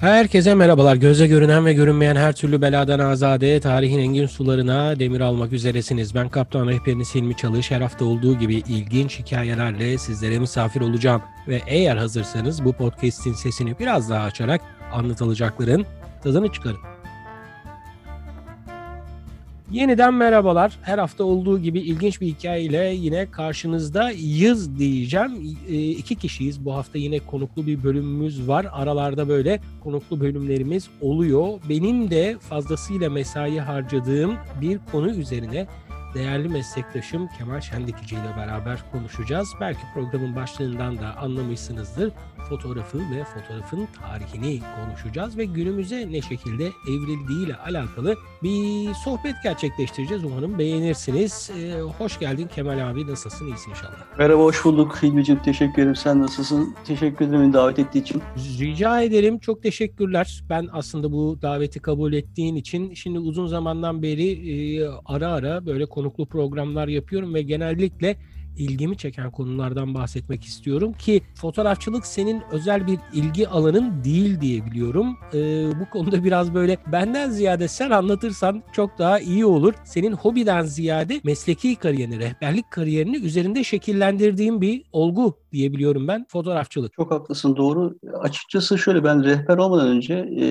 Herkese merhabalar. Göze görünen ve görünmeyen her türlü beladan azade, tarihin engin sularına demir almak üzeresiniz. Ben Kaptan Rehberiniz Hilmi Çalış. Her hafta olduğu gibi ilginç hikayelerle sizlere misafir olacağım. Ve eğer hazırsanız bu podcast'in sesini biraz daha açarak anlatılacakların tadını çıkarın. Yeniden merhabalar. Her hafta olduğu gibi ilginç bir hikayeyle yine karşınızda yız diyeceğim. E, iki kişiyiz. Bu hafta yine konuklu bir bölümümüz var. Aralarda böyle konuklu bölümlerimiz oluyor. Benim de fazlasıyla mesai harcadığım bir konu üzerine değerli meslektaşım Kemal Şendikici ile beraber konuşacağız. Belki programın başlığından da anlamışsınızdır. Fotoğrafı ve fotoğrafın tarihini konuşacağız ve günümüze ne şekilde evrildiği ile alakalı bir sohbet gerçekleştireceğiz. Umarım beğenirsiniz. Ee, hoş geldin Kemal abi. Nasılsın? İyisin inşallah. Merhaba, hoş bulduk Hilmi'ciğim. Teşekkür ederim. Sen nasılsın? Teşekkür ederim davet ettiği için. Rica ederim. Çok teşekkürler. Ben aslında bu daveti kabul ettiğin için şimdi uzun zamandan beri e, ara ara böyle konuklu programlar yapıyorum ve genellikle ilgimi çeken konulardan bahsetmek istiyorum ki fotoğrafçılık senin özel bir ilgi alanın değil diye biliyorum. Ee, bu konuda biraz böyle benden ziyade sen anlatırsan çok daha iyi olur. Senin hobiden ziyade mesleki kariyerini, rehberlik kariyerini üzerinde şekillendirdiğin bir olgu diyebiliyorum ben fotoğrafçılık. Çok haklısın doğru. Açıkçası şöyle ben rehber olmadan önce e,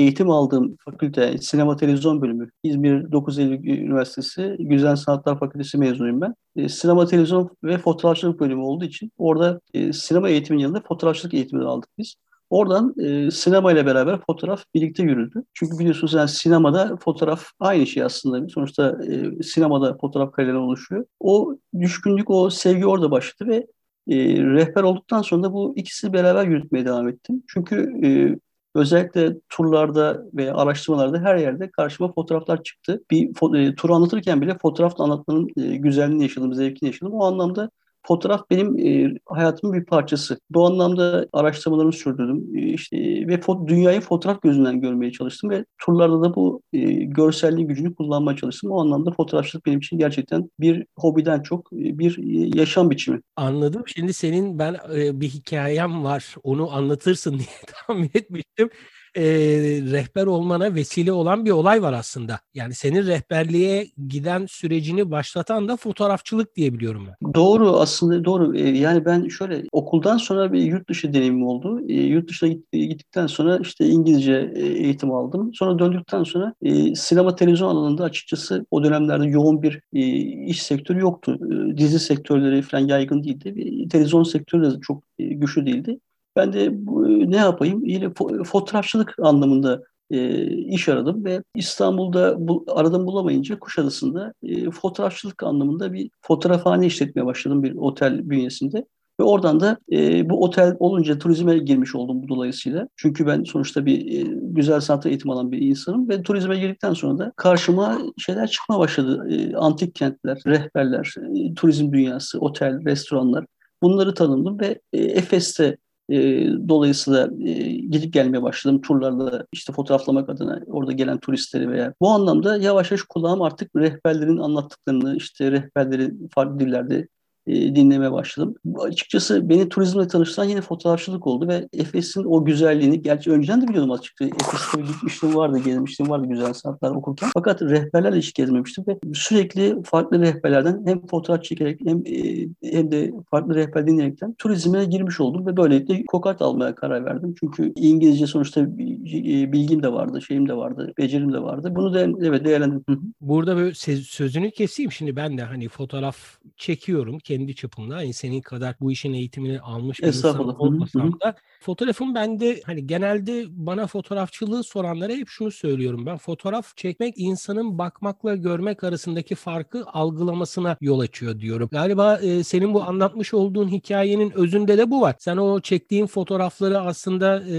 eğitim aldığım fakülte sinema televizyon bölümü İzmir 9 Eylül Üniversitesi Güzel Sanatlar Fakültesi mezunuyum ben. E, sinema televizyon ve fotoğrafçılık bölümü olduğu için orada e, sinema eğitiminin yanında fotoğrafçılık eğitimini aldık biz. Oradan e, sinema ile beraber fotoğraf birlikte yürüdü. Çünkü biliyorsunuz yani sinemada fotoğraf aynı şey aslında. Sonuçta e, sinemada fotoğraf kareleri oluşuyor. O düşkünlük, o sevgi orada başladı ve e, rehber olduktan sonra da bu ikisini beraber yürütmeye devam ettim. Çünkü e, özellikle turlarda ve araştırmalarda her yerde karşıma fotoğraflar çıktı. Bir e, tur anlatırken bile fotoğrafla anlatmanın e, güzelliğini yaşadım, zevkini yaşadım. O anlamda fotoğraf benim e, hayatımın bir parçası. Bu anlamda araştırmalarımı sürdürdüm. E, işte ve fo- dünyayı fotoğraf gözünden görmeye çalıştım ve turlarda da bu e, görselliği gücünü kullanmaya çalıştım. O anlamda fotoğrafçılık benim için gerçekten bir hobiden çok e, bir e, yaşam biçimi. Anladım. Şimdi senin ben e, bir hikayem var. Onu anlatırsın diye tahmin etmiştim e, rehber olmana vesile olan bir olay var aslında. Yani senin rehberliğe giden sürecini başlatan da fotoğrafçılık diye biliyorum ben. Doğru aslında doğru. Yani ben şöyle okuldan sonra bir yurt dışı deneyimim oldu. Yurt dışına gittikten sonra işte İngilizce eğitim aldım. Sonra döndükten sonra sinema televizyon alanında açıkçası o dönemlerde yoğun bir iş sektörü yoktu. Dizi sektörleri falan yaygın değildi. Televizyon sektörü de çok güçlü değildi. Ben de ne yapayım? Yine fotoğrafçılık anlamında e, iş aradım ve İstanbul'da bu, aradım bulamayınca Kuşadası'nda e, fotoğrafçılık anlamında bir fotoğrafhane işletmeye başladım bir otel bünyesinde. Ve oradan da e, bu otel olunca turizme girmiş oldum bu dolayısıyla. Çünkü ben sonuçta bir e, güzel sanat eğitim alan bir insanım ve turizme girdikten sonra da karşıma şeyler çıkma başladı. E, antik kentler, rehberler, e, turizm dünyası, otel, restoranlar. Bunları tanımladım ve e, Efes'te e, dolayısıyla e, gidip gelmeye başladım turlarla işte fotoğraflamak adına orada gelen turistleri veya. Bu anlamda yavaş yavaş kulağım artık rehberlerin anlattıklarını işte rehberleri farklı dillerde e, dinlemeye başladım. Açıkçası beni turizmle tanıştıran yine fotoğrafçılık oldu ve Efes'in o güzelliğini, gerçi önceden de biliyordum açıkçası. Efes'te gitmiştim vardı, gezmiştim vardı güzel saatler okurken. Fakat rehberlerle hiç gezmemiştim ve sürekli farklı rehberlerden hem fotoğraf çekerek hem, e, hem de farklı rehber dinleyerekten turizme girmiş oldum ve böylelikle kokart almaya karar verdim. Çünkü İngilizce sonuçta e, bilgim de vardı, şeyim de vardı, becerim de vardı. Bunu da evet değerlendirdim. Burada böyle sözünü keseyim şimdi ben de hani fotoğraf çekiyorum kendi çapımda. Yani senin kadar bu işin eğitimini almış bir insan olmasam da fotoğrafım bende hani genelde bana fotoğrafçılığı soranlara hep şunu söylüyorum. Ben fotoğraf çekmek insanın bakmakla görmek arasındaki farkı algılamasına yol açıyor diyorum. Galiba e, senin bu anlatmış olduğun hikayenin özünde de bu var. Sen o çektiğin fotoğrafları aslında e,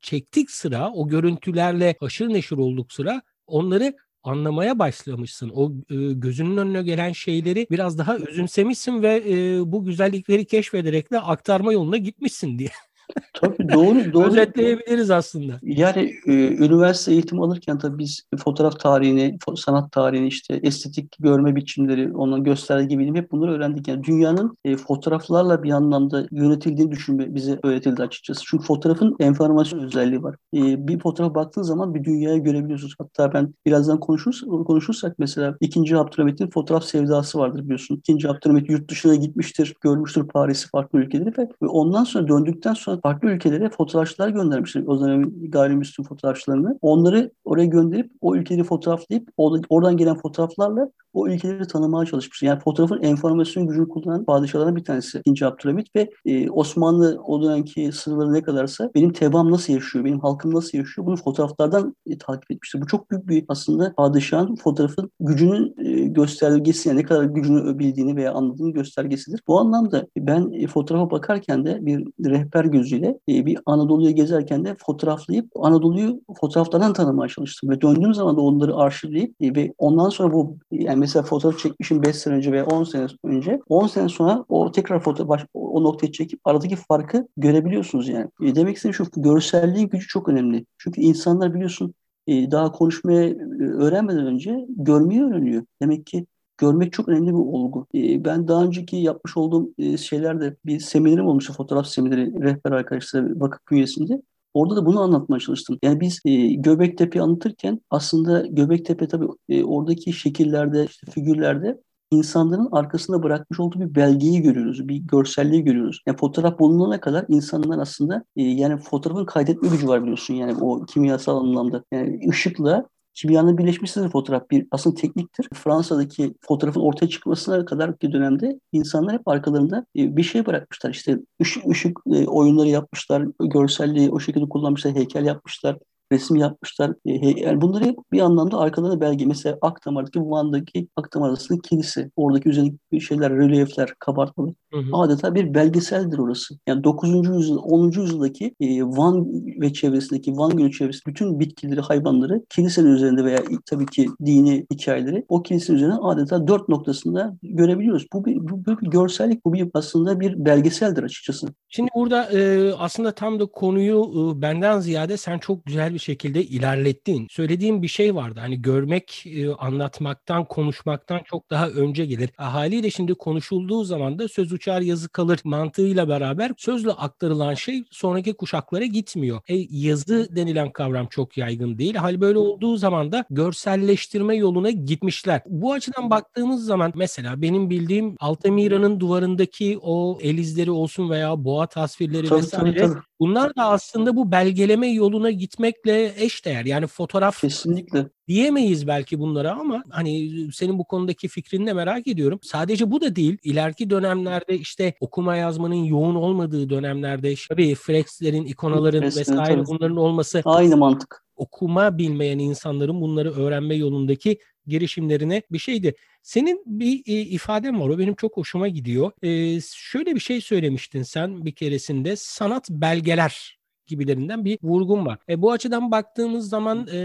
çektik sıra o görüntülerle haşır neşir olduk sıra onları anlamaya başlamışsın. O e, gözünün önüne gelen şeyleri biraz daha özümsemişsin ve e, bu güzellikleri keşfederek de aktarma yoluna gitmişsin diye Tabii doğru. doğru. Özetleyebiliriz aslında. Yani e, üniversite eğitimi alırken tabii biz fotoğraf tarihini, sanat tarihini, işte estetik görme biçimleri, onun gösterge bilimi hep bunları öğrendik. Yani dünyanın e, fotoğraflarla bir anlamda yönetildiğini düşünme bize öğretildi açıkçası. Çünkü fotoğrafın enformasyon özelliği var. E, bir fotoğraf baktığın zaman bir dünyayı görebiliyorsunuz. Hatta ben birazdan konuşuruz, konuşursak mesela ikinci Abdülhamit'in fotoğraf sevdası vardır biliyorsun. İkinci Abdülhamit yurt dışına gitmiştir, görmüştür Paris'i, farklı ülkeleri ve ondan sonra döndükten sonra farklı ülkelere fotoğrafçılar göndermiştir. O dönemin gayrimüslim fotoğrafçılarını. Onları oraya gönderip o ülkeleri fotoğraflayıp oradan gelen fotoğraflarla o ülkeleri tanımaya çalışmış. Yani fotoğrafın enformasyon gücünü kullanan padişahlardan bir tanesi 2. Abdülhamit ve e, Osmanlı o dönemki sınırları ne kadarsa benim tebam nasıl yaşıyor, benim halkım nasıl yaşıyor bunu fotoğraflardan e, takip etmiştir. Bu çok büyük bir aslında padişahın fotoğrafın gücünün e, göstergesi, yani ne kadar gücünü bildiğini veya anladığını göstergesidir. Bu anlamda ben e, fotoğrafa bakarken de bir rehber gözüyle e, bir Anadolu'yu gezerken de fotoğraflayıp Anadolu'yu fotoğraflardan tanımaya çalıştım. Ve döndüğüm zaman da onları arşivleyip e, ve ondan sonra bu yani mesela fotoğraf çekmişim 5 sene önce veya 10 sene önce 10 sene sonra o tekrar fotoğraf baş, o noktayı çekip aradaki farkı görebiliyorsunuz yani. E, demek istediğim şu görselliğin gücü çok önemli. Çünkü insanlar biliyorsun e, daha konuşmaya e, öğrenmeden önce görmeyi öğreniyor. Demek ki görmek çok önemli bir olgu. E, ben daha önceki yapmış olduğum e, şeylerde bir seminerim olmuştu, fotoğraf semineri rehber arkadaşlar vakıf bünyesinde. Orada da bunu anlatmaya çalıştım. Yani biz e, Göbektepe'yi anlatırken aslında Göbektepe tabii e, oradaki şekillerde, işte figürlerde insanların arkasında bırakmış olduğu bir belgeyi görüyoruz, bir görselliği görüyoruz. Yani fotoğraf bulunana kadar insanlar aslında e, yani fotoğrafın kaydetme gücü var biliyorsun yani o kimyasal anlamda. Yani ışıkla kimyanın birleşmesidir fotoğraf bir aslında tekniktir. Fransa'daki fotoğrafın ortaya çıkmasına kadar ki dönemde insanlar hep arkalarında e, bir şey bırakmışlar. İşte ışık, ışık e, oyunları yapmışlar, görselliği o şekilde kullanmışlar, heykel yapmışlar resim yapmışlar. E, yani bunları bir anlamda arkalarında belge. Mesela Akdamar'daki Van'daki Akdamar arasındaki kilise. Oradaki üzerindeki şeyler, rölyefler, kabartmalar. Hı hı. Adeta bir belgeseldir orası. Yani 9. yüzyıl, 10. yüzyıldaki e, Van ve çevresindeki, Van Gölü çevresindeki bütün bitkileri, hayvanları kilisenin üzerinde veya tabii ki dini hikayeleri o kilisenin üzerine adeta dört noktasında görebiliyoruz. Bu bir, bu, bu bir görsellik, bu bir aslında bir belgeseldir açıkçası. Şimdi burada e, aslında tam da konuyu e, benden ziyade sen çok güzel bir şekilde ilerlettin. Söylediğim bir şey vardı. Hani görmek, e, anlatmaktan, konuşmaktan çok daha önce gelir. Haliyle şimdi konuşulduğu zaman da söz uçar yazı kalır mantığıyla beraber sözle aktarılan şey sonraki kuşaklara gitmiyor. E, yazı denilen kavram çok yaygın değil. Hal böyle olduğu zaman da görselleştirme yoluna gitmişler. Bu açıdan baktığımız zaman mesela benim bildiğim Altamira'nın duvarındaki o el izleri olsun veya boğa tasvirleri tabii, vesaire tabii, tabii. Bunlar da aslında bu belgeleme yoluna gitmekle eşdeğer. Yani fotoğraf Kesinlikle diyemeyiz belki bunlara ama hani senin bu konudaki fikrini de merak ediyorum. Sadece bu da değil. İleriki dönemlerde işte okuma yazmanın yoğun olmadığı dönemlerde tabii flexlerin, ikonaların Resmen, vesaire tabii. bunların olması aynı mantık. Okuma bilmeyen insanların bunları öğrenme yolundaki girişimlerine bir şeydi. Senin bir e, ifaden var o benim çok hoşuma gidiyor. E, şöyle bir şey söylemiştin sen bir keresinde sanat belgeler gibilerinden bir vurgun var. E, bu açıdan baktığımız zaman e,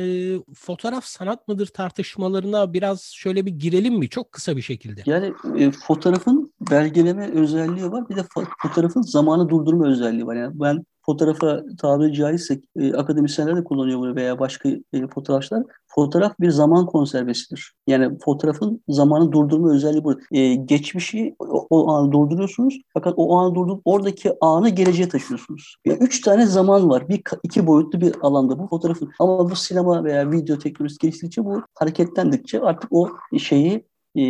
fotoğraf sanat mıdır tartışmalarına biraz şöyle bir girelim mi? Çok kısa bir şekilde. Yani e, fotoğrafın belgeleme özelliği var. Bir de fotoğrafın zamanı durdurma özelliği var. Yani ben fotoğrafa tabiri caizse e, akademisyenler de kullanıyor bunu veya başka e, fotoğrafçılar. Fotoğraf bir zaman konservesidir. Yani fotoğrafın zamanı durdurma özelliği bu. E, geçmişi o, o anı durduruyorsunuz fakat o anı durdurup oradaki anı geleceğe taşıyorsunuz. Yani üç tane zaman var. Bir iki boyutlu bir alanda bu fotoğrafın. Ama bu sinema veya video teknolojisi geliştikçe bu hareketlendikçe artık o şeyi e,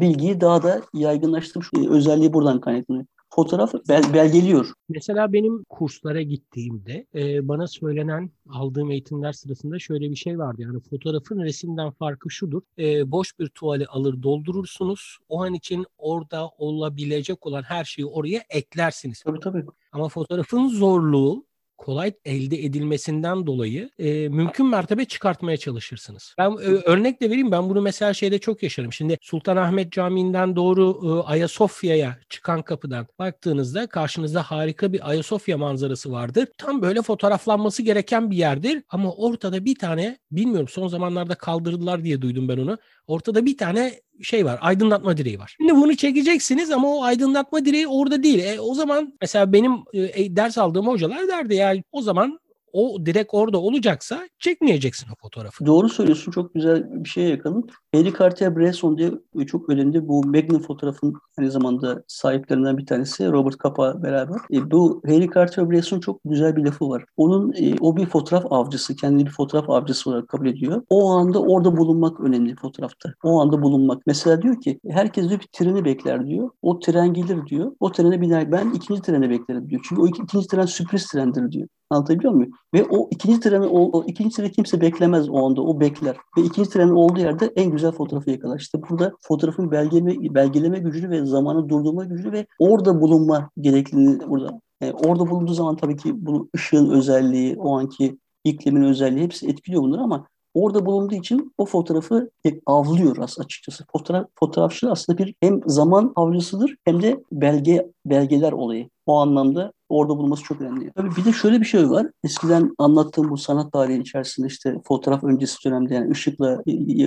bilgiyi daha da yaygınlaştırmış e, özelliği buradan kaynaklanıyor fotoğraf bel- belgeliyor. Mesela benim kurslara gittiğimde e, bana söylenen aldığım eğitimler sırasında şöyle bir şey vardı. Yani fotoğrafın resimden farkı şudur. E, boş bir tuvali alır doldurursunuz. O an için orada olabilecek olan her şeyi oraya eklersiniz. Tabii tabii. Ama fotoğrafın zorluğu kolay elde edilmesinden dolayı e, mümkün mertebe çıkartmaya çalışırsınız. Ben e, örnek de vereyim. Ben bunu mesela şeyde çok yaşarım. Şimdi Sultanahmet Camii'nden doğru e, Ayasofya'ya çıkan kapıdan baktığınızda karşınızda harika bir Ayasofya manzarası vardır. Tam böyle fotoğraflanması gereken bir yerdir ama ortada bir tane bilmiyorum son zamanlarda kaldırdılar diye duydum ben onu. Ortada bir tane şey var. Aydınlatma direği var. Şimdi bunu çekeceksiniz ama o aydınlatma direği orada değil. E, o zaman mesela benim e, ders aldığım hocalar derdi ya o zaman o direkt orada olacaksa çekmeyeceksin o fotoğrafı. Doğru söylüyorsun. Çok güzel bir şeye yakın. Henry Cartier-Bresson diye çok önemli bu Magnum fotoğrafın aynı zamanda sahiplerinden bir tanesi Robert Capa beraber. E, bu Henry Cartier-Bresson çok güzel bir lafı var. Onun e, o bir fotoğraf avcısı, kendini bir fotoğraf avcısı olarak kabul ediyor. O anda orada bulunmak önemli fotoğrafta. O anda bulunmak. Mesela diyor ki herkes diyor bir treni bekler diyor. O tren gelir diyor. O trene biner. Ben ikinci treni beklerim diyor. Çünkü o ikinci tren sürpriz trendir diyor. Anlatabiliyor muyum? Ve o ikinci treni, o, o ikinci treni kimse beklemez o anda. O bekler. Ve ikinci trenin olduğu yerde en güzel fotoğrafı yakalar. İşte burada fotoğrafın belgeleme, belgeleme gücünü ve zamanı durdurma gücünü ve orada bulunma gerekliliğini burada. Yani orada bulunduğu zaman tabii ki bu ışığın özelliği, o anki iklimin özelliği hepsi etkiliyor bunları ama orada bulunduğu için o fotoğrafı avlıyor aslında açıkçası. Fotoğraf, fotoğrafçı aslında bir hem zaman avcısıdır hem de belge belgeler olayı. O anlamda orada bulunması çok önemli. Tabii bir de şöyle bir şey var. Eskiden anlattığım bu sanat tarihi içerisinde işte fotoğraf öncesi dönemde yani ışıkla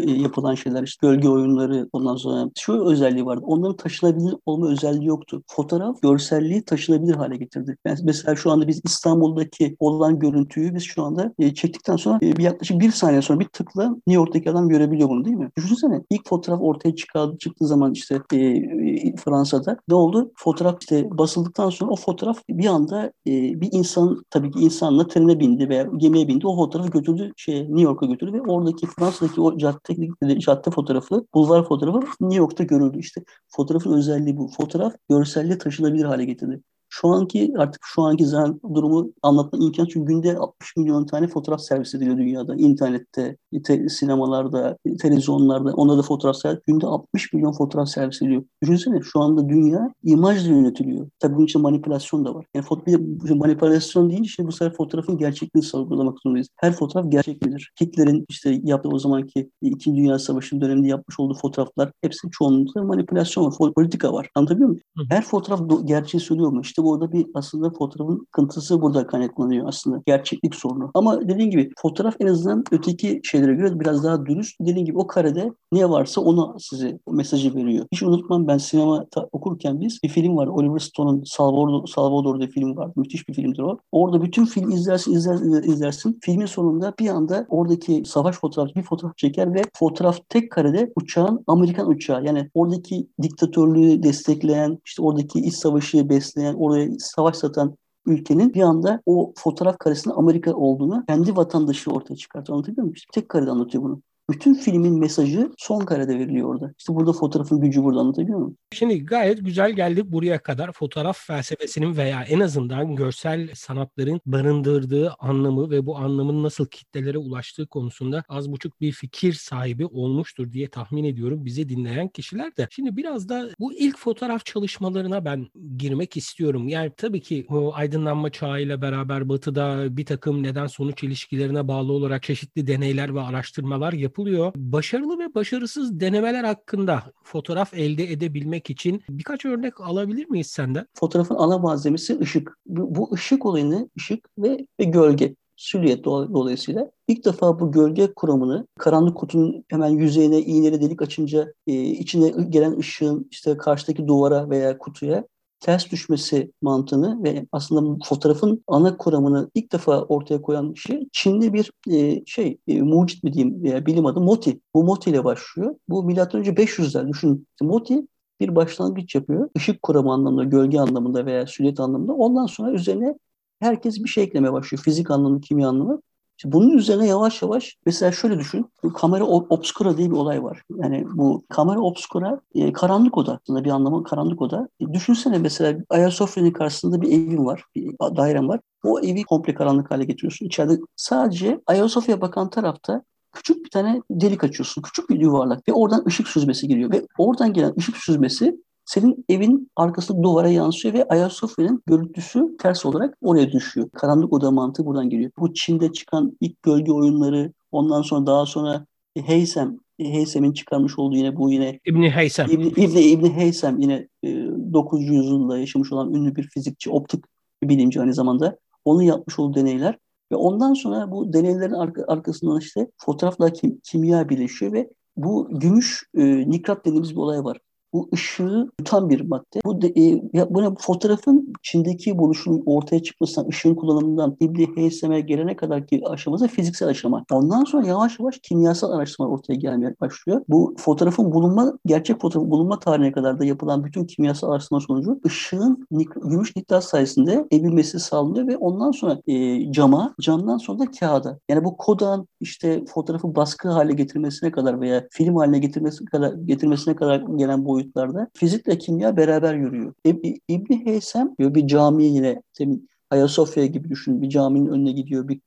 yapılan şeyler işte gölge oyunları ondan sonra şu özelliği vardı. Onların taşınabilir olma özelliği yoktu. Fotoğraf görselliği taşınabilir hale getirdi. Yani mesela şu anda biz İstanbul'daki olan görüntüyü biz şu anda e, çektikten sonra e, bir yaklaşık bir saniye sonra bir tıkla New York'taki adam görebiliyor bunu değil mi? Düşünsene ilk fotoğraf ortaya çıkardı, çıktığı zaman işte e, Fransa'da ne oldu? Fotoğraf işte basıldıktan sonra o fotoğraf bir anda e, bir insan tabii ki insanla trene bindi veya gemiye bindi. O fotoğrafı götürdü şey New York'a götürdü ve oradaki Fransa'daki o cadde, cadde fotoğrafı, bulvar fotoğrafı New York'ta görüldü. İşte fotoğrafın özelliği bu. Fotoğraf görselliğe taşınabilir hale getirdi. Şu anki artık şu anki zaman durumu anlatma imkan çünkü günde 60 milyon tane fotoğraf servis ediliyor dünyada. İnternette, te, sinemalarda, televizyonlarda onlarda fotoğraf servis Günde 60 milyon fotoğraf servis ediliyor. Düşünsene şu anda dünya imajla yönetiliyor. Tabii bunun için manipülasyon da var. Yani foto, bir manipülasyon deyince işte bu sefer fotoğrafın gerçekliğini sorgulamak zorundayız. Her fotoğraf gerçek midir? Hitler'in işte yaptığı o zamanki İkinci Dünya Savaşı döneminde yapmış olduğu fotoğraflar hepsi çoğunlukla manipülasyon var. Politika var. Anlatabiliyor muyum? Her fotoğraf gerçeği söylüyor mu? İşte burada bir aslında fotoğrafın kıntısı burada kaynaklanıyor aslında. Gerçeklik sorunu. Ama dediğim gibi fotoğraf en azından öteki şeylere göre biraz daha dürüst. Dediğim gibi o karede ne varsa onu size mesajı veriyor. Hiç unutmam ben sinema okurken biz bir film var. Oliver Stone'un Salvador, Salvador'da film var. Müthiş bir filmdir o. Orada bütün film izlersin, izlersin, izlersin. Filmin sonunda bir anda oradaki savaş fotoğrafı bir fotoğraf çeker ve fotoğraf tek karede uçağın Amerikan uçağı. Yani oradaki diktatörlüğü destekleyen, işte oradaki iç savaşı besleyen, savaş satan ülkenin bir anda o fotoğraf karesinde Amerika olduğunu kendi vatandaşı ortaya çıkartıyor. Anlatabiliyor muyum? Tek karede anlatıyor bunu. Bütün filmin mesajı son karede veriliyor orada. İşte burada fotoğrafın gücü burada anlatabiliyor muyum? Şimdi gayet güzel geldik buraya kadar. Fotoğraf felsefesinin veya en azından görsel sanatların barındırdığı anlamı ve bu anlamın nasıl kitlelere ulaştığı konusunda az buçuk bir fikir sahibi olmuştur diye tahmin ediyorum bizi dinleyen kişiler de. Şimdi biraz da bu ilk fotoğraf çalışmalarına ben girmek istiyorum. Yani tabii ki o aydınlanma çağıyla beraber batıda bir takım neden sonuç ilişkilerine bağlı olarak çeşitli deneyler ve araştırmalar yapılıyor yapılıyor. Başarılı ve başarısız denemeler hakkında fotoğraf elde edebilmek için birkaç örnek alabilir miyiz senden? Fotoğrafın ana malzemesi ışık. Bu, bu ışık olayını, ışık ve, ve gölge silüet dolayısıyla ilk defa bu gölge kuramını karanlık kutunun hemen yüzeyine iğneli delik açınca e, içine gelen ışığın işte karşıdaki duvara veya kutuya ters düşmesi mantığını ve aslında fotoğrafın ana kuramını ilk defa ortaya koyan kişi Çinli bir e, şey e, mucit mi diyeyim veya bilim adı Moti. Bu Moti ile başlıyor. Bu milattan önce 500'ler düşün. Moti bir başlangıç yapıyor. Işık kuramı anlamında, gölge anlamında veya silüet anlamında. Ondan sonra üzerine herkes bir şey eklemeye başlıyor. Fizik anlamı, kimya anlamı. İşte bunun üzerine yavaş yavaş mesela şöyle düşün. Kamera obscura diye bir olay var. Yani bu kamera obscura e, karanlık oda aslında bir anlamı karanlık oda. E, düşünsene mesela Ayasofya'nın karşısında bir evin var, bir dairem var. O evi komple karanlık hale getiriyorsun. İçeride sadece Ayasofya'ya bakan tarafta küçük bir tane delik açıyorsun. Küçük bir yuvarlak ve oradan ışık süzmesi geliyor. Ve oradan gelen ışık süzmesi senin evin arkasındaki duvara yansıyor ve Ayasofya'nın görüntüsü ters olarak oraya düşüyor. Karanlık oda mantığı buradan geliyor. Bu Çin'de çıkan ilk gölge oyunları, ondan sonra daha sonra Heysem, Heysem'in çıkarmış olduğu yine bu yine İbni Heysem. İbni, İbni, İbni Heysem yine 9. E, yüzyılda yaşamış olan ünlü bir fizikçi, optik bilimci aynı zamanda. Onun yapmış olduğu deneyler ve ondan sonra bu deneylerin arkasından işte fotoğrafla kim, kimya birleşiyor ve bu gümüş e, nikrat dediğimiz bir olay var bu ışığı tutan bir madde. Bu de, e, ya, bu fotoğrafın içindeki buluşun ortaya çıkmasından, ışığın kullanımından İbni Heysem'e gelene kadar ki aşaması fiziksel aşama. Ondan sonra yavaş yavaş kimyasal araştırmalar ortaya gelmeye başlıyor. Bu fotoğrafın bulunma, gerçek fotoğrafın bulunma tarihine kadar da yapılan bütün kimyasal araştırma sonucu ışığın gümüş nitrat sayesinde evilmesi sağlanıyor ve ondan sonra e, cama, camdan sonra da kağıda. Yani bu Kodak'ın işte fotoğrafı baskı hale getirmesine kadar veya film haline getirmesine kadar getirmesine kadar gelen boyut boyutlarda fizikle kimya beraber yürüyor. İb- İbni Heysem diyor bir cami yine demin Ayasofya gibi düşün bir caminin önüne gidiyor bir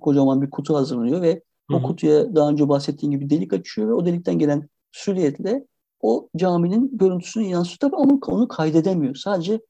kocaman bir kutu hazırlıyor ve Hı-hı. o kutuya daha önce bahsettiğim gibi delik açıyor ve o delikten gelen süriyetle o caminin görüntüsünü yansıtıyor ama onu kaydedemiyor. Sadece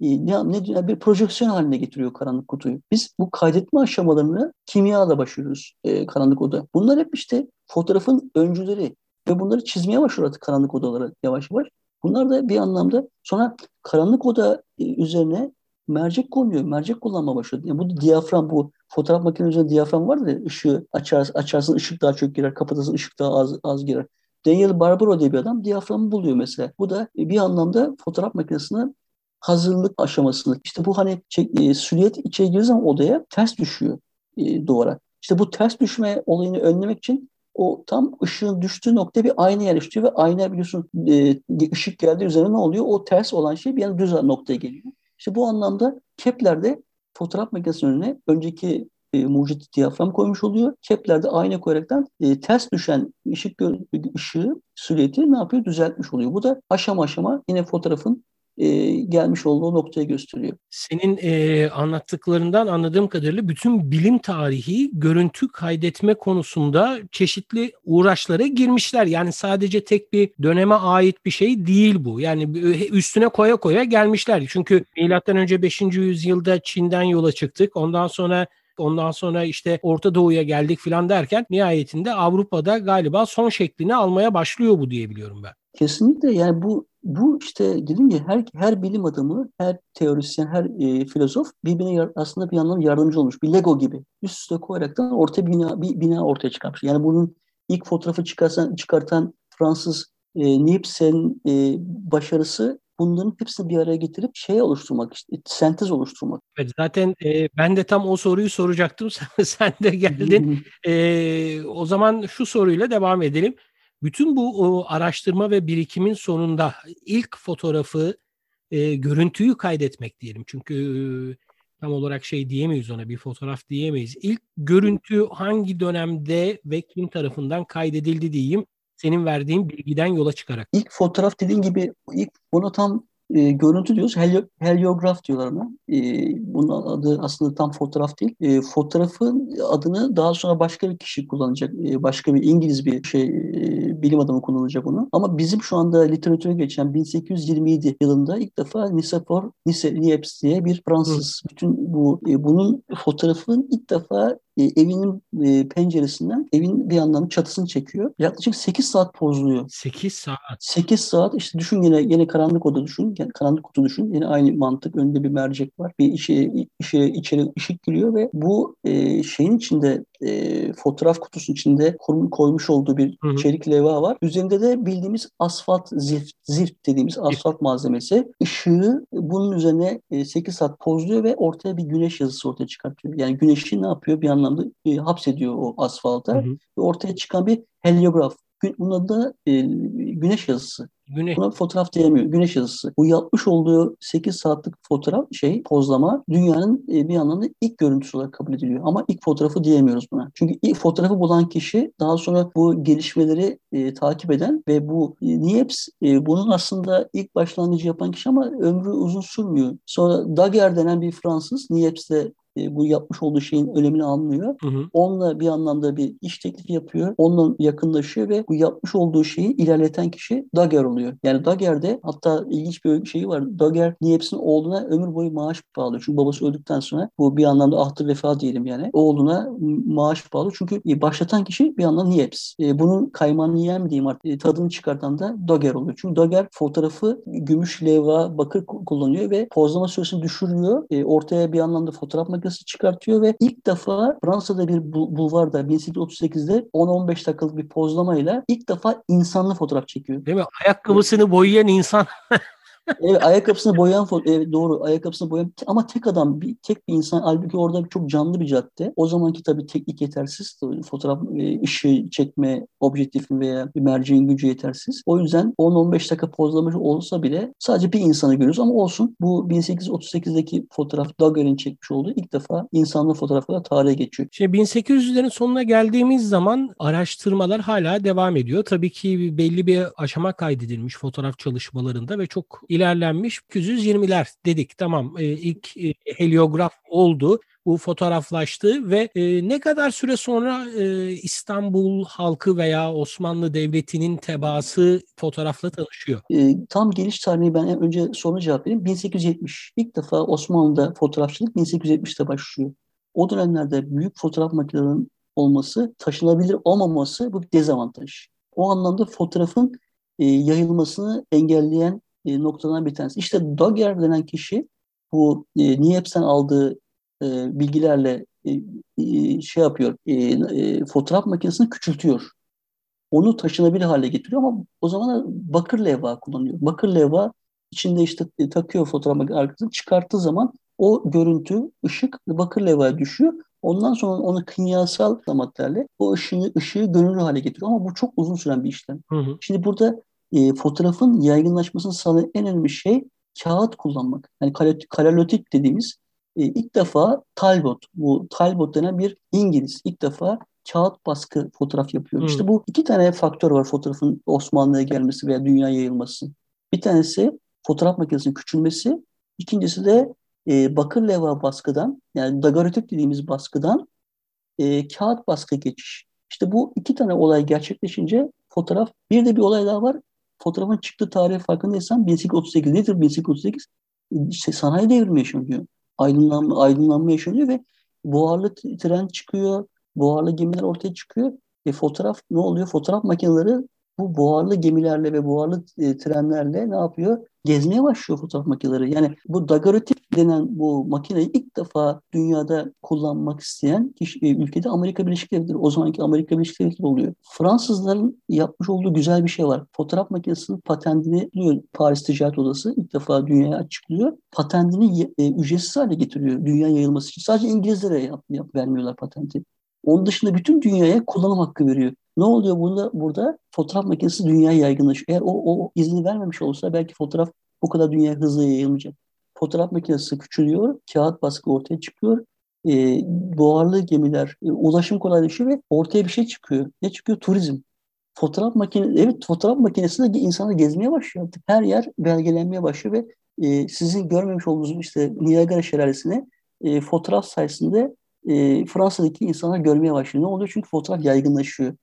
e, ne, ne bir projeksiyon haline getiriyor karanlık kutuyu. Biz bu kaydetme aşamalarını kimyada başlıyoruz e, karanlık oda. Bunlar hep işte fotoğrafın öncüleri. Ve bunları çizmeye başladı karanlık odaları yavaş yavaş. Bunlar da bir anlamda sonra karanlık oda e, üzerine mercek konuyor. Mercek kullanma başladı. Yani bu diyafram bu fotoğraf makinesi üzerinde diyafram var da ışığı açar, açarsın ışık daha çok girer, kapatırsın ışık daha az, az girer. Daniel Barbaro diye bir adam diyaframı buluyor mesela. Bu da bir anlamda fotoğraf makinesine hazırlık aşamasında. İşte bu hani şey, e, süliyet içeri girdiği zaman odaya ters düşüyor e, duvara. İşte bu ters düşme olayını önlemek için o tam ışığın düştüğü nokta bir ayna yerleştiriyor ve ayna biliyorsun e, ışık geldiği üzerine ne oluyor? O ters olan şey bir yana düz noktaya geliyor. İşte bu anlamda Kepler'de fotoğraf makinesinin önüne önceki e, mucit diyafram koymuş oluyor. Kepler'de ayna koyaraktan e, ters düşen ışık ışığı süreti ne yapıyor? Düzeltmiş oluyor. Bu da aşama aşama yine fotoğrafın e, gelmiş olduğu noktayı gösteriyor. Senin e, anlattıklarından anladığım kadarıyla bütün bilim tarihi görüntü kaydetme konusunda çeşitli uğraşlara girmişler. Yani sadece tek bir döneme ait bir şey değil bu. Yani üstüne koya koya gelmişler. Çünkü önce 5. yüzyılda Çin'den yola çıktık. Ondan sonra Ondan sonra işte Orta Doğu'ya geldik filan derken nihayetinde Avrupa'da galiba son şeklini almaya başlıyor bu diye biliyorum ben. Kesinlikle yani bu bu işte dedim ya her her bilim adamı, her teorisyen, her e, filozof birbirine aslında bir yandan yardımcı olmuş. Bir Lego gibi üst üste koyaraktan bir bina, bir bina ortaya çıkarmış. Yani bunun ilk fotoğrafı çıkarsan, çıkartan Fransız e, Niepce'nin e, başarısı bunların hepsini bir araya getirip şey oluşturmak işte sentez oluşturmak. Evet zaten e, ben de tam o soruyu soracaktım sen, sen de geldin. e, o zaman şu soruyla devam edelim. Bütün bu o, araştırma ve birikimin sonunda ilk fotoğrafı, e, görüntüyü kaydetmek diyelim. Çünkü e, tam olarak şey diyemeyiz ona bir fotoğraf diyemeyiz. İlk görüntü hangi dönemde ve kim tarafından kaydedildi diyeyim senin verdiğin bilgiden yola çıkarak. İlk fotoğraf dediğin gibi ilk bunu tam e, görüntü diyoruz. Helio, heliograf diyorlar ona. E, bunun adı aslında tam fotoğraf değil. E, fotoğrafın adını daha sonra başka bir kişi kullanacak. E, başka bir İngiliz bir şey e, bilim adamı kullanacak onu. Ama bizim şu anda literatüre geçen 1827 yılında ilk defa Nicephore Niepce diye bir Fransız. Hı. Bütün bu e, bunun fotoğrafın ilk defa e, evinin e, penceresinden evin bir yandan çatısını çekiyor. Yaklaşık 8 saat pozluyor. 8 saat. 8 saat işte düşün yine yine karanlık oda düşün. Yani karanlık kutu düşün. Yine aynı mantık. Önünde bir mercek var. Bir işe, işe içeri ışık giriyor ve bu e, şeyin içinde e, fotoğraf kutusunun içinde koymuş olduğu bir hı hı. çelik leva var. Üzerinde de bildiğimiz asfalt zift, zift dediğimiz asfalt malzemesi. Işığı bunun üzerine e, 8 saat pozluyor ve ortaya bir güneş yazısı ortaya çıkartıyor. Yani güneşi ne yapıyor? Bir anlamda e, hapsediyor o asfalta. Hı hı. Ve ortaya çıkan bir heliograf. Bunun adı da e, güneş yazısı. Güneş. Buna fotoğraf diyemiyor. Güneş yazısı. Bu yapmış olduğu 8 saatlik fotoğraf şey pozlama dünyanın e, bir anlamda ilk görüntüsü olarak kabul ediliyor. Ama ilk fotoğrafı diyemiyoruz buna. Çünkü ilk fotoğrafı bulan kişi daha sonra bu gelişmeleri e, takip eden ve bu e, Niepce e, bunun aslında ilk başlangıcı yapan kişi ama ömrü uzun sürmüyor. Sonra Daguerre denen bir Fransız Niepce'de e, bu yapmış olduğu şeyin önemini anlıyor. Hı hı. Onunla bir anlamda bir iş teklifi yapıyor. Onunla yakınlaşıyor ve bu yapmış olduğu şeyi ilerleten kişi Dager oluyor. Yani Dager'de hatta ilginç bir şeyi var. Dager Niepce'nin oğluna ömür boyu maaş bağlıyor. Çünkü babası öldükten sonra bu bir anlamda ahtır vefa diyelim yani. Oğluna maaş bağlıyor. Çünkü e, başlatan kişi bir anlamda Niepce. E, bunun kaymağını yiyen mi diyeyim artık tadını çıkartan da Dager oluyor. Çünkü Dager fotoğrafı gümüş, levha, bakır kullanıyor ve pozlama süresini düşürüyor. Ortaya bir anlamda fotoğraf makinesi makinesi çıkartıyor ve ilk defa Fransa'da bir bulvarda 1838'de 10-15 dakikalık bir pozlamayla ilk defa insanlı fotoğraf çekiyor. Değil mi? Ayakkabısını boyayan insan evet ayakkabısını boyayan evet, doğru ayakkabısını boyayan ama tek adam bir tek bir insan halbuki orada çok canlı bir cadde. O zamanki tabii teknik yetersiz fotoğraf e, ışığı çekme objektifin veya merceğin gücü yetersiz. O yüzden 10-15 dakika pozlamış olsa bile sadece bir insanı görüyoruz ama olsun. Bu 1838'deki fotoğraf Daguerre'in çekmiş olduğu ilk defa insanlı fotoğrafla tarihe geçiyor. Şimdi 1800'lerin sonuna geldiğimiz zaman araştırmalar hala devam ediyor. Tabii ki belli bir aşama kaydedilmiş fotoğraf çalışmalarında ve çok ilerlenmiş 220'ler dedik. Tamam e, ilk e, heliograf oldu. Bu fotoğraflaştı ve e, ne kadar süre sonra e, İstanbul halkı veya Osmanlı Devleti'nin tebaası fotoğrafla tanışıyor? E, tam geliş tarihi ben önce soruna cevap vereyim. 1870. İlk defa Osmanlı'da fotoğrafçılık 1870'te başlıyor. O dönemlerde büyük fotoğraf makinelerinin olması, taşınabilir olmaması bu bir dezavantaj. O anlamda fotoğrafın e, yayılmasını engelleyen e, noktadan bir tanesi. İşte Dogger denen kişi bu e, Nieps'ten aldığı e, bilgilerle e, e, şey yapıyor, e, e, fotoğraf makinesini küçültüyor. Onu taşınabilir hale getiriyor ama o zaman bakır levha kullanıyor. Bakır levha içinde işte e, takıyor fotoğraf makinesinin arkasını çıkarttığı zaman o görüntü, ışık bakır levhaya düşüyor. Ondan sonra onu kimyasal maddelerle o ışığı, ışığı görünür hale getiriyor. Ama bu çok uzun süren bir işlem. Hı hı. Şimdi burada e, fotoğrafın yaygınlaşmasını sağlayan en önemli şey kağıt kullanmak. Yani kalolitik dediğimiz e, ilk defa Talbot, bu Talbot denen bir İngiliz ilk defa kağıt baskı fotoğraf yapıyor. Hmm. İşte bu iki tane faktör var fotoğrafın Osmanlı'ya gelmesi veya dünyaya yayılması. Bir tanesi fotoğraf makinesinin küçülmesi, ikincisi de e, bakır levha baskıdan yani daguerreotik dediğimiz baskıdan e, kağıt baskı geçiş. İşte bu iki tane olay gerçekleşince fotoğraf bir de bir olay daha var fotoğrafın çıktığı tarihe farkındaysan 1838 nedir 1838? İşte sanayi devrimi yaşanıyor. Aydınlanma, aydınlanma yaşanıyor ve buharlı tren çıkıyor, buharlı gemiler ortaya çıkıyor. Ve fotoğraf ne oluyor? Fotoğraf makineleri bu buharlı gemilerle ve buharlı e, trenlerle ne yapıyor? Gezmeye başlıyor fotoğraf makineleri. Yani bu daguerreotip denen bu makineyi ilk defa dünyada kullanmak isteyen kişi, e, ülkede Amerika Birleşik Devletleri. O zamanki Amerika Birleşik Devletleri oluyor. Fransızların yapmış olduğu güzel bir şey var. Fotoğraf makinesinin patentini diyor Paris Ticaret Odası ilk defa dünyaya açıklıyor. Patentini e, ücretsiz hale getiriyor dünya yayılması için. Sadece İngilizlere yap, yap vermiyorlar patenti. Onun dışında bütün dünyaya kullanım hakkı veriyor. Ne oluyor burada? Burada fotoğraf makinesi dünyaya yaygınlaşıyor. Eğer o, o izni vermemiş olsa belki fotoğraf bu kadar dünyaya hızlı yayılmayacak. Fotoğraf makinesi küçülüyor, kağıt baskı ortaya çıkıyor. E, buharlı gemiler, e, ulaşım kolaylaşıyor ve ortaya bir şey çıkıyor. Ne çıkıyor? Turizm. Fotoğraf makinesi, evet fotoğraf makinesi de insanı gezmeye başlıyor. Her yer belgelenmeye başlıyor ve e, sizin görmemiş olduğunuz işte Niagara Şelalesi'ne e, fotoğraf sayesinde e, Fransa'daki insanlar görmeye başlıyor. Ne oluyor? Çünkü fotoğraf yaygınlaşıyor.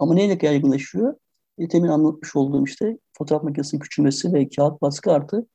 Ama neyle yaygınlaşıyor? E, temin anlatmış olduğum işte fotoğraf makinesinin küçülmesi ve kağıt baskı artı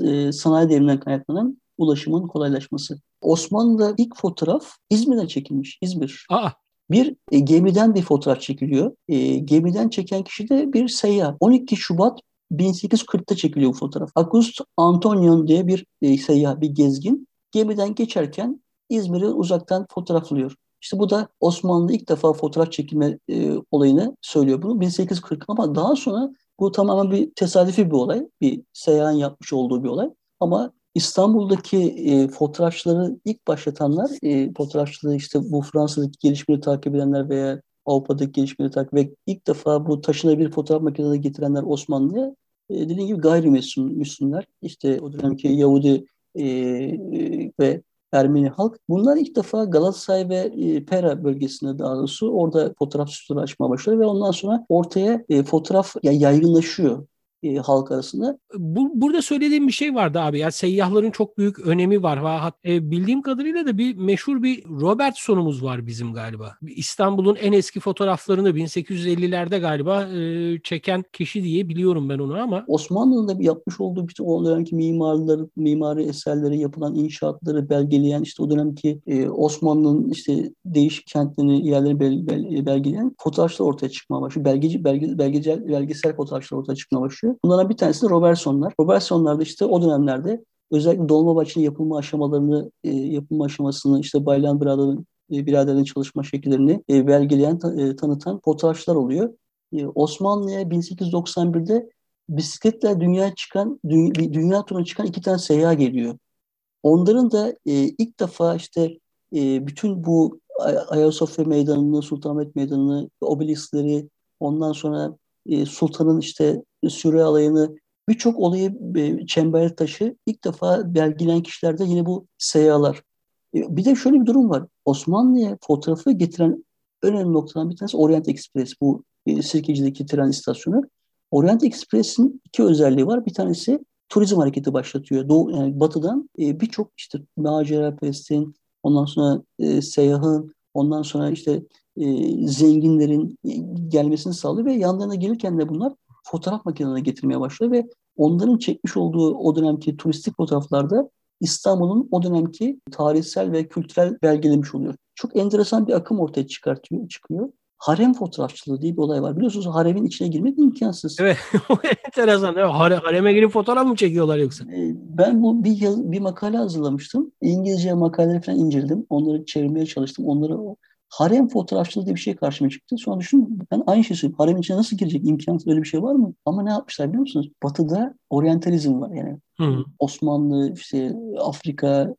e, sanayi devriminden kaynaklanan ulaşımın kolaylaşması. Osmanlı'da ilk fotoğraf İzmir'den çekilmiş. İzmir. Aa. Bir e, gemiden bir fotoğraf çekiliyor. E, gemiden çeken kişi de bir seyyah. 12 Şubat 1840'ta çekiliyor bu fotoğraf. August Antonion diye bir e, seyyah, bir gezgin gemiden geçerken İzmir'i uzaktan fotoğraflıyor. İşte bu da Osmanlı ilk defa fotoğraf çekilme e, olayını söylüyor bunu 1840 ama daha sonra bu tamamen bir tesadüfi bir olay. Bir seyahan yapmış olduğu bir olay. Ama İstanbul'daki e, fotoğrafçıları ilk başlatanlar, e, fotoğrafçılığı işte bu Fransa'daki gelişmeleri takip edenler veya Avrupa'daki gelişmeleri takip ve ilk defa bu taşınabilir fotoğraf makineleri getirenler Osmanlı'ya e, dediğim gibi gayrimüslimler. İşte o dönemki Yahudi e, e ve Ermeni halk. Bunlar ilk defa Galatasaray ve e, Pera bölgesinde daha doğrusu orada fotoğraf stüdyoları açmaya başlıyor ve ondan sonra ortaya e, fotoğraf yaygınlaşıyor e, halk arasında. Bu, burada söylediğim bir şey vardı abi. Yani seyyahların çok büyük önemi var. E, bildiğim kadarıyla da bir meşhur bir Robertson'umuz var bizim galiba. İstanbul'un en eski fotoğraflarını 1850'lerde galiba e, çeken kişi diye biliyorum ben onu ama. Osmanlı'nın da yapmış olduğu bütün o dönemki mimarları, mimari eserleri, yapılan inşaatları belgeleyen işte o dönemki e, Osmanlı'nın işte değişik kentlerini, yerlerini bel, bel, belgeleyen fotoğraflar ortaya çıkmaya başlıyor. Belgeci, belge, belgesel, belgesel fotoğraflar ortaya çıkmaya başlıyor. Bunlardan bir tanesi de Robertsonlar. Robertsonlar da işte o dönemlerde özellikle Dolmabahçe'nin yapılma aşamalarını, e, yapılma aşamasını, işte Baylan Birader'ın e, biraderin çalışma şekillerini e, belgeleyen, e, tanıtan fotoğraflar oluyor. Osmanlı'ya 1891'de bisikletle dünya çıkan, dünya, dünya turuna çıkan iki tane seyyah geliyor. Onların da ilk defa işte bütün bu Ayasofya Meydanı'nı, Sultanahmet Meydanı'nı, obeliskleri, ondan sonra Sultan'ın işte Süre alayını birçok olayı e, çember taşı ilk defa belgilenen kişilerde yine bu seyahalar. E, bir de şöyle bir durum var. Osmanlı'ya fotoğrafı getiren önemli noktadan bir tanesi Orient Express. Bu e, Sirkeci'deki tren istasyonu. Orient Express'in iki özelliği var. Bir tanesi turizm hareketi başlatıyor. Doğu, yani batıdan e, birçok işte macera pestin, ondan sonra e, seyahın, ondan sonra işte e, zenginlerin e, gelmesini sağlıyor ve yanlarına gelirken de bunlar fotoğraf makinelerine getirmeye başlıyor ve onların çekmiş olduğu o dönemki turistik fotoğraflarda İstanbul'un o dönemki tarihsel ve kültürel belgelemiş oluyor. Çok enteresan bir akım ortaya çıkartıyor, çıkıyor. Harem fotoğrafçılığı diye bir olay var. Biliyorsunuz haremin içine girmek imkansız. Evet, enteresan. Evet, hare, hareme girip fotoğraf mı çekiyorlar yoksa? Ee, ben bu bir yıl bir makale hazırlamıştım. İngilizce makaleleri falan indirdim. Onları çevirmeye çalıştım. Onları harem fotoğrafçılığı diye bir şey karşıma çıktı. Sonra düşün ben aynı şeyi söyleyeyim. Haremin içine nasıl girecek? İmkansız öyle bir şey var mı? Ama ne yapmışlar biliyor musunuz? Batı'da oryantalizm var. Yani Hı. Osmanlı, işte Afrika,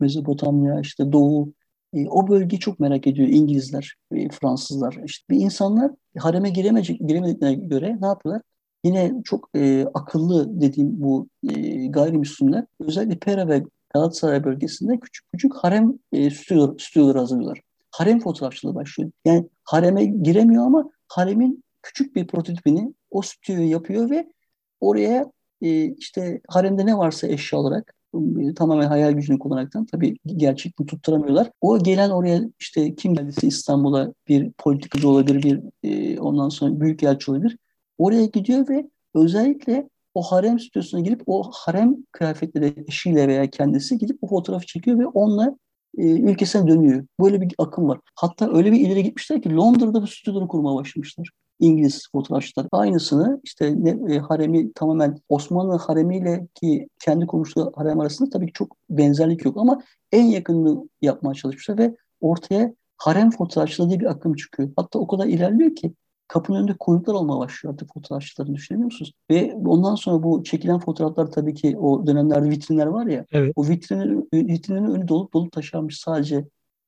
Mezopotamya, işte Doğu e, o bölgeyi çok merak ediyor İngilizler, e, Fransızlar. İşte bir insanlar hareme giremeyecek, giremediklerine göre ne yapıyorlar? Yine çok e, akıllı dediğim bu e, gayrimüslimler özellikle Pera ve Galatasaray bölgesinde küçük küçük harem e, stüdyoları, stüdyoları hazırlıyorlar harem fotoğrafçılığı başlıyor. Yani hareme giremiyor ama haremin küçük bir prototipini o stüdyoyu yapıyor ve oraya e, işte haremde ne varsa eşya olarak e, tamamen hayal gücünü kullanaraktan tabii gerçekliğini tutturamıyorlar. O gelen oraya işte kim geldiyse İstanbul'a bir politikacı olabilir, bir e, ondan sonra büyük elçi olabilir. Oraya gidiyor ve özellikle o harem stüdyosuna girip o harem kıyafetleri eşiyle veya kendisi gidip o fotoğrafı çekiyor ve onunla ülkesine dönüyor. Böyle bir akım var. Hatta öyle bir ileri gitmişler ki Londra'da bir stüdyoları kurmaya başlamışlar. İngiliz fotoğrafçılar. Aynısını işte ne, e, haremi tamamen Osmanlı haremiyle ki kendi kurmuşları harem arasında tabii ki çok benzerlik yok ama en yakınını yapmaya çalışmışlar ve ortaya harem fotoğrafçılığı diye bir akım çıkıyor. Hatta o kadar ilerliyor ki kapının önünde kuyruklar olmaya başlıyor artık fotoğrafçıların düşünebiliyor musunuz? Ve ondan sonra bu çekilen fotoğraflar tabii ki o dönemlerde vitrinler var ya evet. o vitrinin, vitrinin önü dolup dolup taşarmış sadece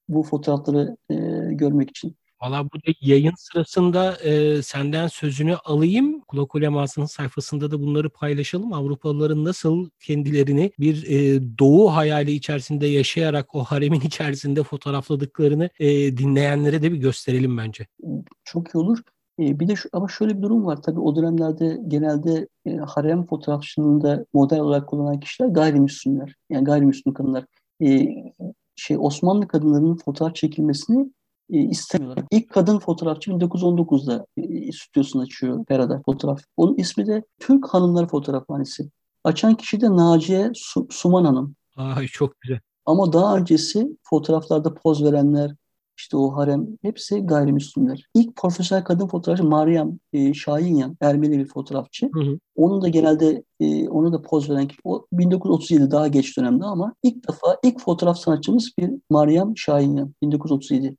bu fotoğrafları e, görmek için. Valla bu yayın sırasında e, senden sözünü alayım. Kulak ulemasının sayfasında da bunları paylaşalım. Avrupalıların nasıl kendilerini bir e, doğu hayali içerisinde yaşayarak o haremin içerisinde fotoğrafladıklarını e, dinleyenlere de bir gösterelim bence. Çok iyi olur. E, bir de şu, ama şöyle bir durum var. Tabii o dönemlerde genelde e, harem fotoğrafçılığında model olarak kullanan kişiler gayrimüslimler. Yani gayrimüslim kadınlar. E, şey Osmanlı kadınlarının fotoğraf çekilmesini e, istemiyorlar. İlk kadın fotoğrafçı 1919'da e, stüdyosunu açıyor Pera'da fotoğraf. Onun ismi de Türk Hanımları Fotoğrafhanesi. Açan kişi de Naciye Su Suman Hanım. Ay çok güzel. Ama daha öncesi fotoğraflarda poz verenler, işte o harem hepsi gayrimüslimler. İlk profesyonel kadın fotoğrafçı Meryem e, Şahinyan, Ermeni bir fotoğrafçı. Hı hı. Onun da genelde e, onu da poz veren kişi. O 1937 daha geç dönemde ama ilk defa ilk fotoğraf sanatçımız bir Meryem Şahinyan 1937.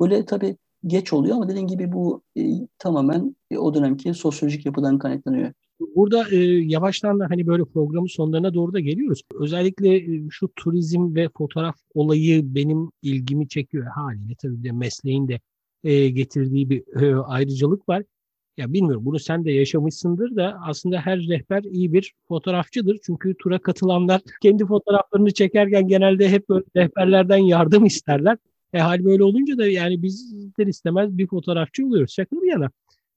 Böyle tabii geç oluyor ama dediğim gibi bu e, tamamen e, o dönemki sosyolojik yapıdan kaynaklanıyor. Burada e, yavaştan da hani böyle programın sonlarına doğru da geliyoruz. Özellikle e, şu turizm ve fotoğraf olayı benim ilgimi çekiyor haliyle. Tabii de mesleğin de e, getirdiği bir e, ayrıcalık var. Ya bilmiyorum bunu sen de yaşamışsındır da aslında her rehber iyi bir fotoğrafçıdır. Çünkü tura katılanlar kendi fotoğraflarını çekerken genelde hep böyle rehberlerden yardım isterler. E hal böyle olunca da yani bizler istemez bir fotoğrafçı oluyoruz. Şaka bir yana.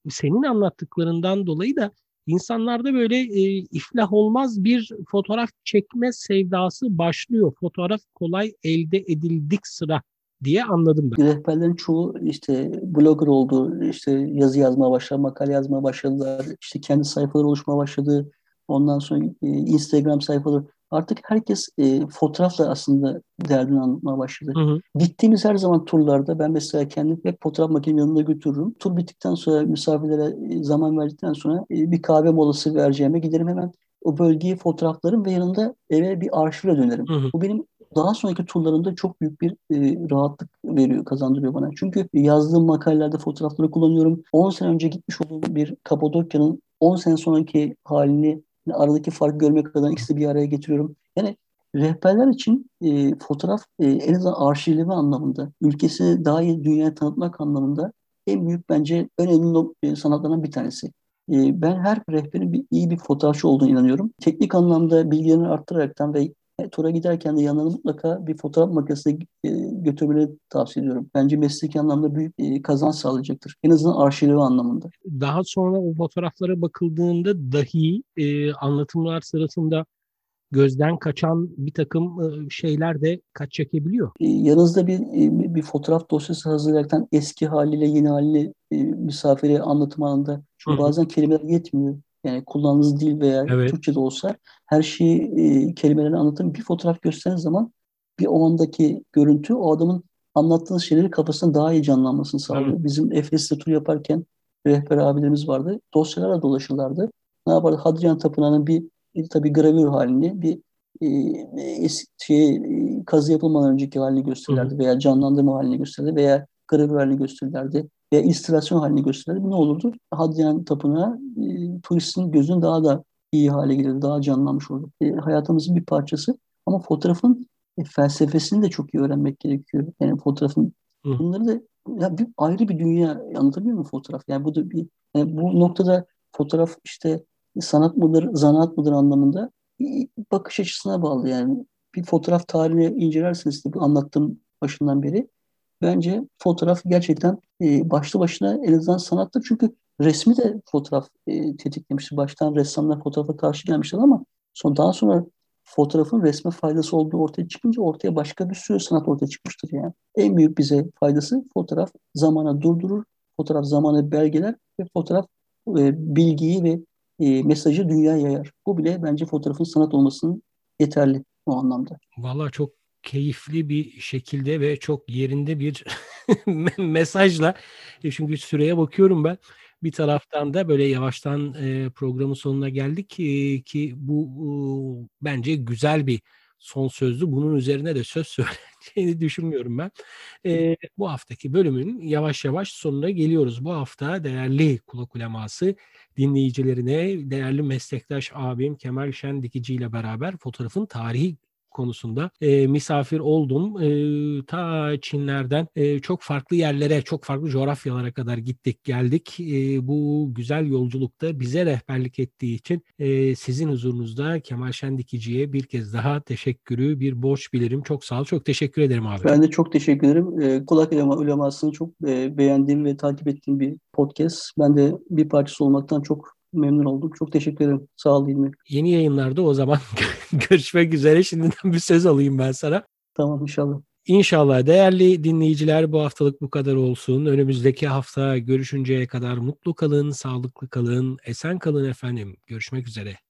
Senin anlattıklarından dolayı da insanlarda böyle e, iflah olmaz bir fotoğraf çekme sevdası başlıyor. Fotoğraf kolay elde edildik sıra diye anladım ben. Rehberlerin çoğu işte blogger oldu, işte yazı yazmaya başladı, makale yazmaya başladılar, işte kendi sayfaları oluşmaya başladı. Ondan sonra e, Instagram sayfaları artık herkes e, fotoğrafla aslında derdini anlatmaya başladı. Hı hı. Gittiğimiz her zaman turlarda ben mesela kendim hep fotoğraf makinemi yanında götürürüm. Tur bittikten sonra misafirlere e, zaman verdikten sonra e, bir kahve molası vereceğime giderim hemen o bölgeyi fotoğraflarım ve yanında eve bir arşivle dönerim. Hı hı. Bu benim daha sonraki turlarımda çok büyük bir e, rahatlık veriyor, kazandırıyor bana. Çünkü yazdığım makalelerde fotoğrafları kullanıyorum. 10 sene önce gitmiş olduğum bir Kapadokya'nın 10 sene sonraki halini aradaki farkı görmek adına ikisi bir araya getiriyorum. Yani rehberler için e, fotoğraf e, en azından arşivleme anlamında, ülkesini daha iyi dünyaya tanıtmak anlamında en büyük bence önemli e, sanatlardan bir tanesi. E, ben her rehberin bir, iyi bir fotoğrafçı olduğunu inanıyorum. Teknik anlamda bilgilerini arttıraraktan ve tura giderken de yanlarına mutlaka bir fotoğraf makinesi e, götürmelerini tavsiye ediyorum. Bence mesleki anlamda büyük e, kazanç sağlayacaktır. En azından arşivleme anlamında. Daha sonra o fotoğraflara bakıldığında dahi e, anlatımlar sırasında gözden kaçan bir takım şeyler de kaç çekebiliyor. Yanınızda bir bir fotoğraf dosyası hazırlarken eski haliyle yeni haliyle misafiri anlatım anında çünkü bazen kelimeler yetmiyor. Yani kullandığınız dil veya evet. Türkçe de olsa her şeyi e, kelimelerle anlatın. Bir fotoğraf gösterdiğiniz zaman bir o andaki görüntü o adamın anlattığınız şeyleri kafasında daha iyi canlanmasını sağlıyor. Evet. Bizim Efes'te tur yaparken rehber abilerimiz vardı. Dosyalarla dolaşırlardı. Ne yapardı? Hadrian Tapınağı'nın bir, bir tabii gravür halini, bir e, şey, e, kazı yapılmadan önceki halini gösterirlerdi veya canlandırma halini gösterirlerdi veya gravür halini gösterirlerdi veya illüstrasyon halini gösterirlerdi. Ne olurdu? Hadrian Tapınağı e, turistin gözünü daha da iyi hale gelir, daha canlanmış olur. E, hayatımızın bir parçası. Ama fotoğrafın e, felsefesini de çok iyi öğrenmek gerekiyor. Yani fotoğrafın Hı. bunları da ya bir ayrı bir dünya anlatabiliyor muyum fotoğraf? Yani bu da bir yani bu noktada fotoğraf işte sanat mıdır, zanaat mıdır anlamında bakış açısına bağlı yani. Bir fotoğraf tarihini incelerseniz de bu anlattığım başından beri bence fotoğraf gerçekten e, başlı başına en azından sanattır. Çünkü resmi de fotoğraf e, tetiklemiştir. Baştan ressamlar fotoğrafa karşı gelmişler ama son, daha sonra fotoğrafın resme faydası olduğu ortaya çıkınca ortaya başka bir sürü sanat ortaya çıkmıştır yani. En büyük bize faydası fotoğraf zamana durdurur, fotoğraf zamanı belgeler ve fotoğraf e, bilgiyi ve e, mesajı dünyaya yayar. Bu bile bence fotoğrafın sanat olmasının yeterli o anlamda. Vallahi çok keyifli bir şekilde ve çok yerinde bir mesajla e, çünkü süreye bakıyorum ben bir taraftan da böyle yavaştan e, programın sonuna geldik e, ki bu bence güzel bir son sözlü. Bunun üzerine de söz söyleyeceğini düşünmüyorum ben. E, bu haftaki bölümün yavaş yavaş sonuna geliyoruz. Bu hafta değerli kulak uleması dinleyicilerine, değerli meslektaş abim Kemal Şen Dikici ile beraber fotoğrafın tarihi konusunda e, misafir oldum. E, ta Çinlerden e, çok farklı yerlere, çok farklı coğrafyalara kadar gittik, geldik. E, bu güzel yolculukta bize rehberlik ettiği için e, sizin huzurunuzda Kemal Şendikici'ye bir kez daha teşekkürü, bir borç bilirim. Çok sağ ol, çok teşekkür ederim abi. Ben de çok teşekkür ederim. E, kulak ulemasını çok e, beğendiğim ve takip ettiğim bir podcast. Ben de bir parçası olmaktan çok memnun oldum. Çok teşekkür ederim. Sağ ol İlmi. Yeni yayınlarda o zaman görüşmek üzere. Şimdiden bir söz alayım ben sana. Tamam inşallah. İnşallah değerli dinleyiciler bu haftalık bu kadar olsun. Önümüzdeki hafta görüşünceye kadar mutlu kalın, sağlıklı kalın, esen kalın efendim. Görüşmek üzere.